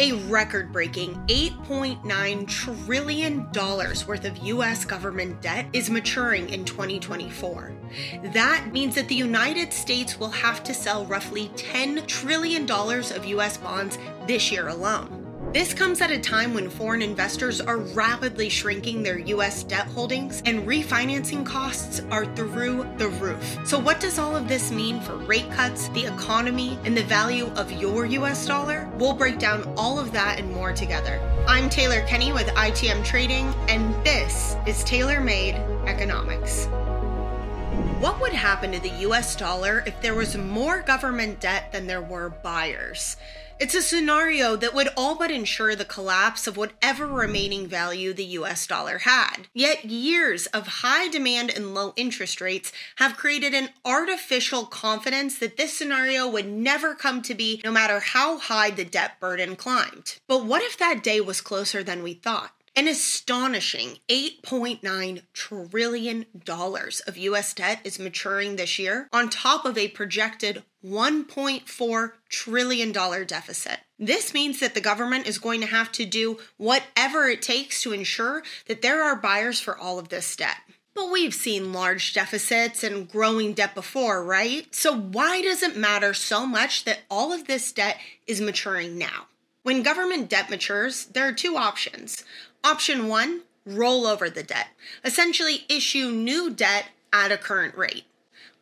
A record breaking $8.9 trillion worth of US government debt is maturing in 2024. That means that the United States will have to sell roughly $10 trillion of US bonds this year alone. This comes at a time when foreign investors are rapidly shrinking their US debt holdings and refinancing costs are through the roof. So, what does all of this mean for rate cuts, the economy, and the value of your US dollar? We'll break down all of that and more together. I'm Taylor Kenny with ITM Trading, and this is Tailor Made Economics. What would happen to the US dollar if there was more government debt than there were buyers? It's a scenario that would all but ensure the collapse of whatever remaining value the US dollar had. Yet, years of high demand and low interest rates have created an artificial confidence that this scenario would never come to be, no matter how high the debt burden climbed. But what if that day was closer than we thought? An astonishing $8.9 trillion of US debt is maturing this year, on top of a projected $1.4 trillion deficit. This means that the government is going to have to do whatever it takes to ensure that there are buyers for all of this debt. But we've seen large deficits and growing debt before, right? So why does it matter so much that all of this debt is maturing now? When government debt matures, there are two options. Option one, roll over the debt, essentially issue new debt at a current rate.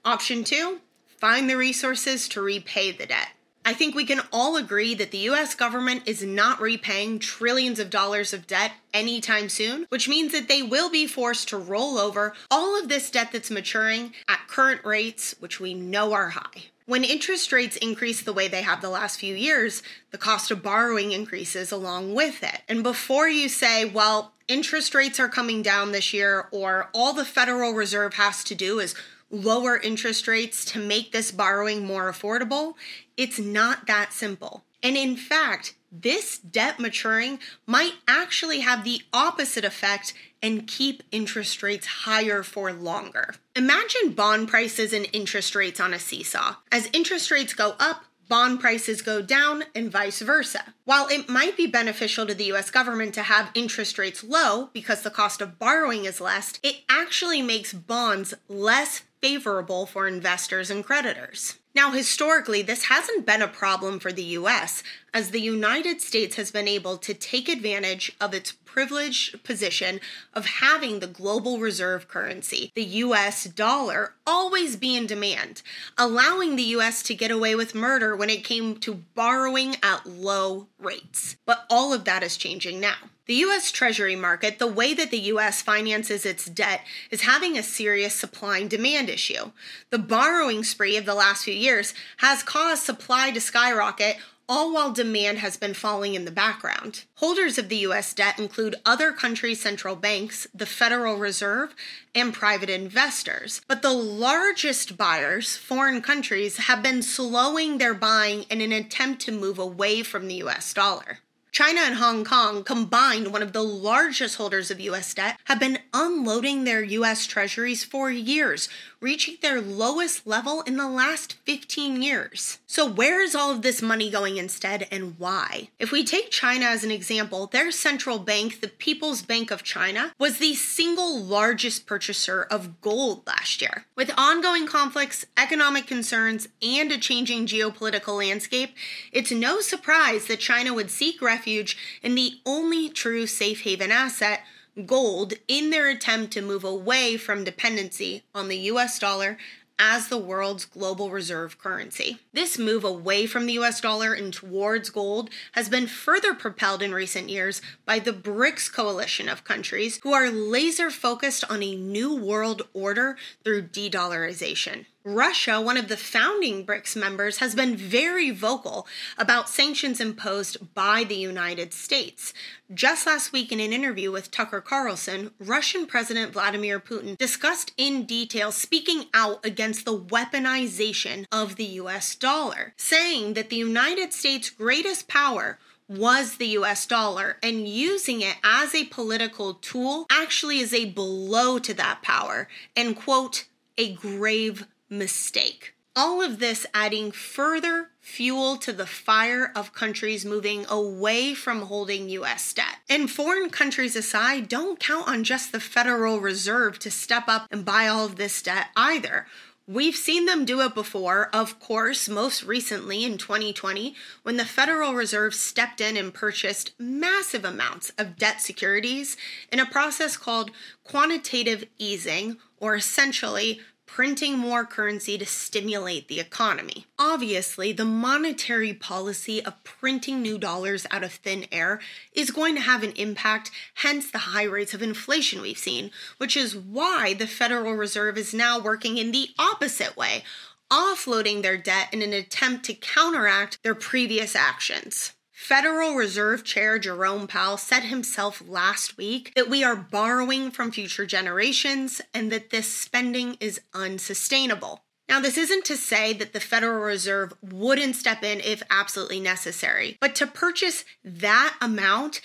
Option two, find the resources to repay the debt. I think we can all agree that the US government is not repaying trillions of dollars of debt anytime soon, which means that they will be forced to roll over all of this debt that's maturing at current rates, which we know are high. When interest rates increase the way they have the last few years, the cost of borrowing increases along with it. And before you say, well, interest rates are coming down this year, or all the Federal Reserve has to do is lower interest rates to make this borrowing more affordable, it's not that simple. And in fact, this debt maturing might actually have the opposite effect and keep interest rates higher for longer. Imagine bond prices and interest rates on a seesaw. As interest rates go up, bond prices go down and vice versa. While it might be beneficial to the US government to have interest rates low because the cost of borrowing is less, it actually makes bonds less favorable for investors and creditors. Now, historically, this hasn't been a problem for the US, as the United States has been able to take advantage of its privileged position of having the global reserve currency, the US dollar, always be in demand, allowing the US to get away with murder when it came to borrowing at low rates. But all of that is changing now. The US Treasury market, the way that the US finances its debt, is having a serious supply and demand issue. The borrowing spree of the last few years has caused supply to skyrocket all while demand has been falling in the background. Holders of the US debt include other countries' central banks, the Federal Reserve, and private investors. But the largest buyers, foreign countries, have been slowing their buying in an attempt to move away from the US dollar. China and Hong Kong, combined one of the largest holders of US debt, have been unloading their US treasuries for years, reaching their lowest level in the last 15 years. So, where is all of this money going instead and why? If we take China as an example, their central bank, the People's Bank of China, was the single largest purchaser of gold last year. With ongoing conflicts, economic concerns, and a changing geopolitical landscape, it's no surprise that China would seek refuge refuge in the only true safe haven asset, gold, in their attempt to move away from dependency on the US dollar as the world's global reserve currency. This move away from the US dollar and towards gold has been further propelled in recent years by the BRICS coalition of countries who are laser focused on a new world order through de dollarization. Russia, one of the founding BRICS members, has been very vocal about sanctions imposed by the United States. Just last week, in an interview with Tucker Carlson, Russian President Vladimir Putin discussed in detail speaking out against the weaponization of the US dollar, saying that the United States' greatest power was the US dollar, and using it as a political tool actually is a blow to that power, and quote, a grave mistake. All of this adding further fuel to the fire of countries moving away from holding US debt. And foreign countries aside, don't count on just the Federal Reserve to step up and buy all of this debt either. We've seen them do it before, of course, most recently in 2020, when the Federal Reserve stepped in and purchased massive amounts of debt securities in a process called quantitative easing, or essentially printing more currency to stimulate the economy. Obviously, the monetary policy of printing new dollars out of thin air is going to have an impact, hence the high rates of inflation we've seen, which is why the Federal Reserve is now working in the opposite way, offloading their debt in an attempt to counteract their previous actions. Federal Reserve Chair Jerome Powell said himself last week that we are borrowing from future generations and that this spending is unsustainable. Now, this isn't to say that the Federal Reserve wouldn't step in if absolutely necessary, but to purchase that amount,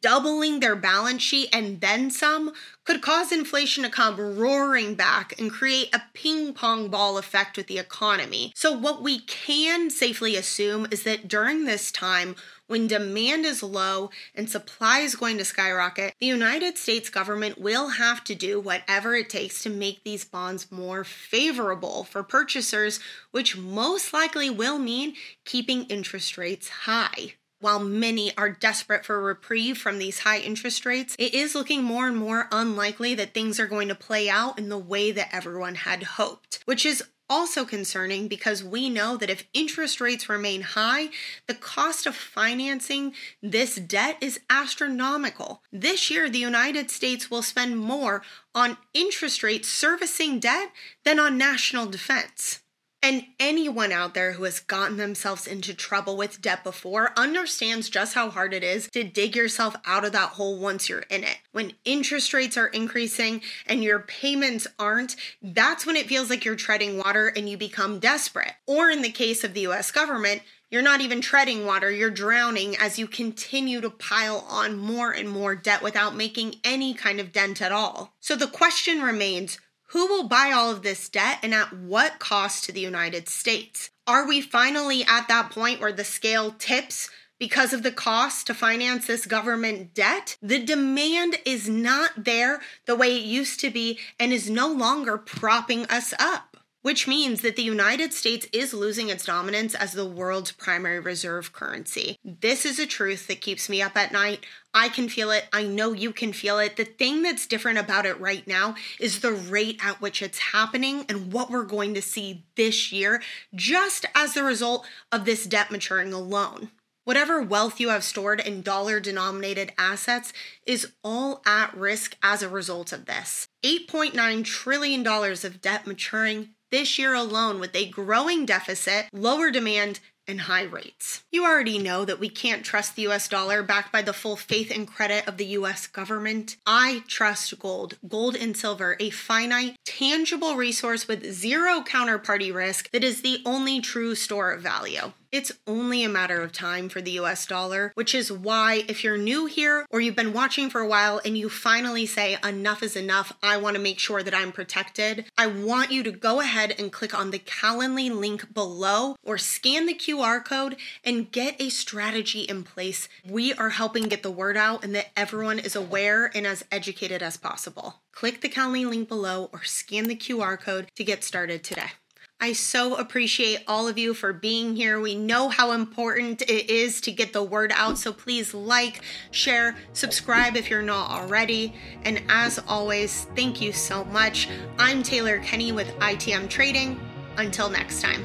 doubling their balance sheet and then some, could cause inflation to come roaring back and create a ping pong ball effect with the economy. So, what we can safely assume is that during this time, when demand is low and supply is going to skyrocket, the United States government will have to do whatever it takes to make these bonds more favorable for purchasers, which most likely will mean keeping interest rates high. While many are desperate for reprieve from these high interest rates, it is looking more and more unlikely that things are going to play out in the way that everyone had hoped, which is also concerning because we know that if interest rates remain high, the cost of financing this debt is astronomical. This year, the United States will spend more on interest rate servicing debt than on national defense. And anyone out there who has gotten themselves into trouble with debt before understands just how hard it is to dig yourself out of that hole once you're in it. When interest rates are increasing and your payments aren't, that's when it feels like you're treading water and you become desperate. Or in the case of the US government, you're not even treading water, you're drowning as you continue to pile on more and more debt without making any kind of dent at all. So the question remains who will buy all of this debt and at what cost to the United States? Are we finally at that point where the scale tips because of the cost to finance this government debt? The demand is not there the way it used to be and is no longer propping us up which means that the United States is losing its dominance as the world's primary reserve currency. This is a truth that keeps me up at night. I can feel it. I know you can feel it. The thing that's different about it right now is the rate at which it's happening and what we're going to see this year, just as a result of this debt maturing alone. Whatever wealth you have stored in dollar denominated assets is all at risk as a result of this. $8.9 trillion of debt maturing this year alone with a growing deficit, lower demand, and high rates. You already know that we can't trust the US dollar backed by the full faith and credit of the US government. I trust gold, gold and silver, a finite, tangible resource with zero counterparty risk that is the only true store of value. It's only a matter of time for the US dollar, which is why, if you're new here or you've been watching for a while and you finally say, enough is enough, I want to make sure that I'm protected, I want you to go ahead and click on the Calendly link below or scan the QR code and get a strategy in place. We are helping get the word out and that everyone is aware and as educated as possible. Click the Calendly link below or scan the QR code to get started today. I so appreciate all of you for being here. We know how important it is to get the word out, so please like, share, subscribe if you're not already. And as always, thank you so much. I'm Taylor Kenny with ITM Trading. Until next time.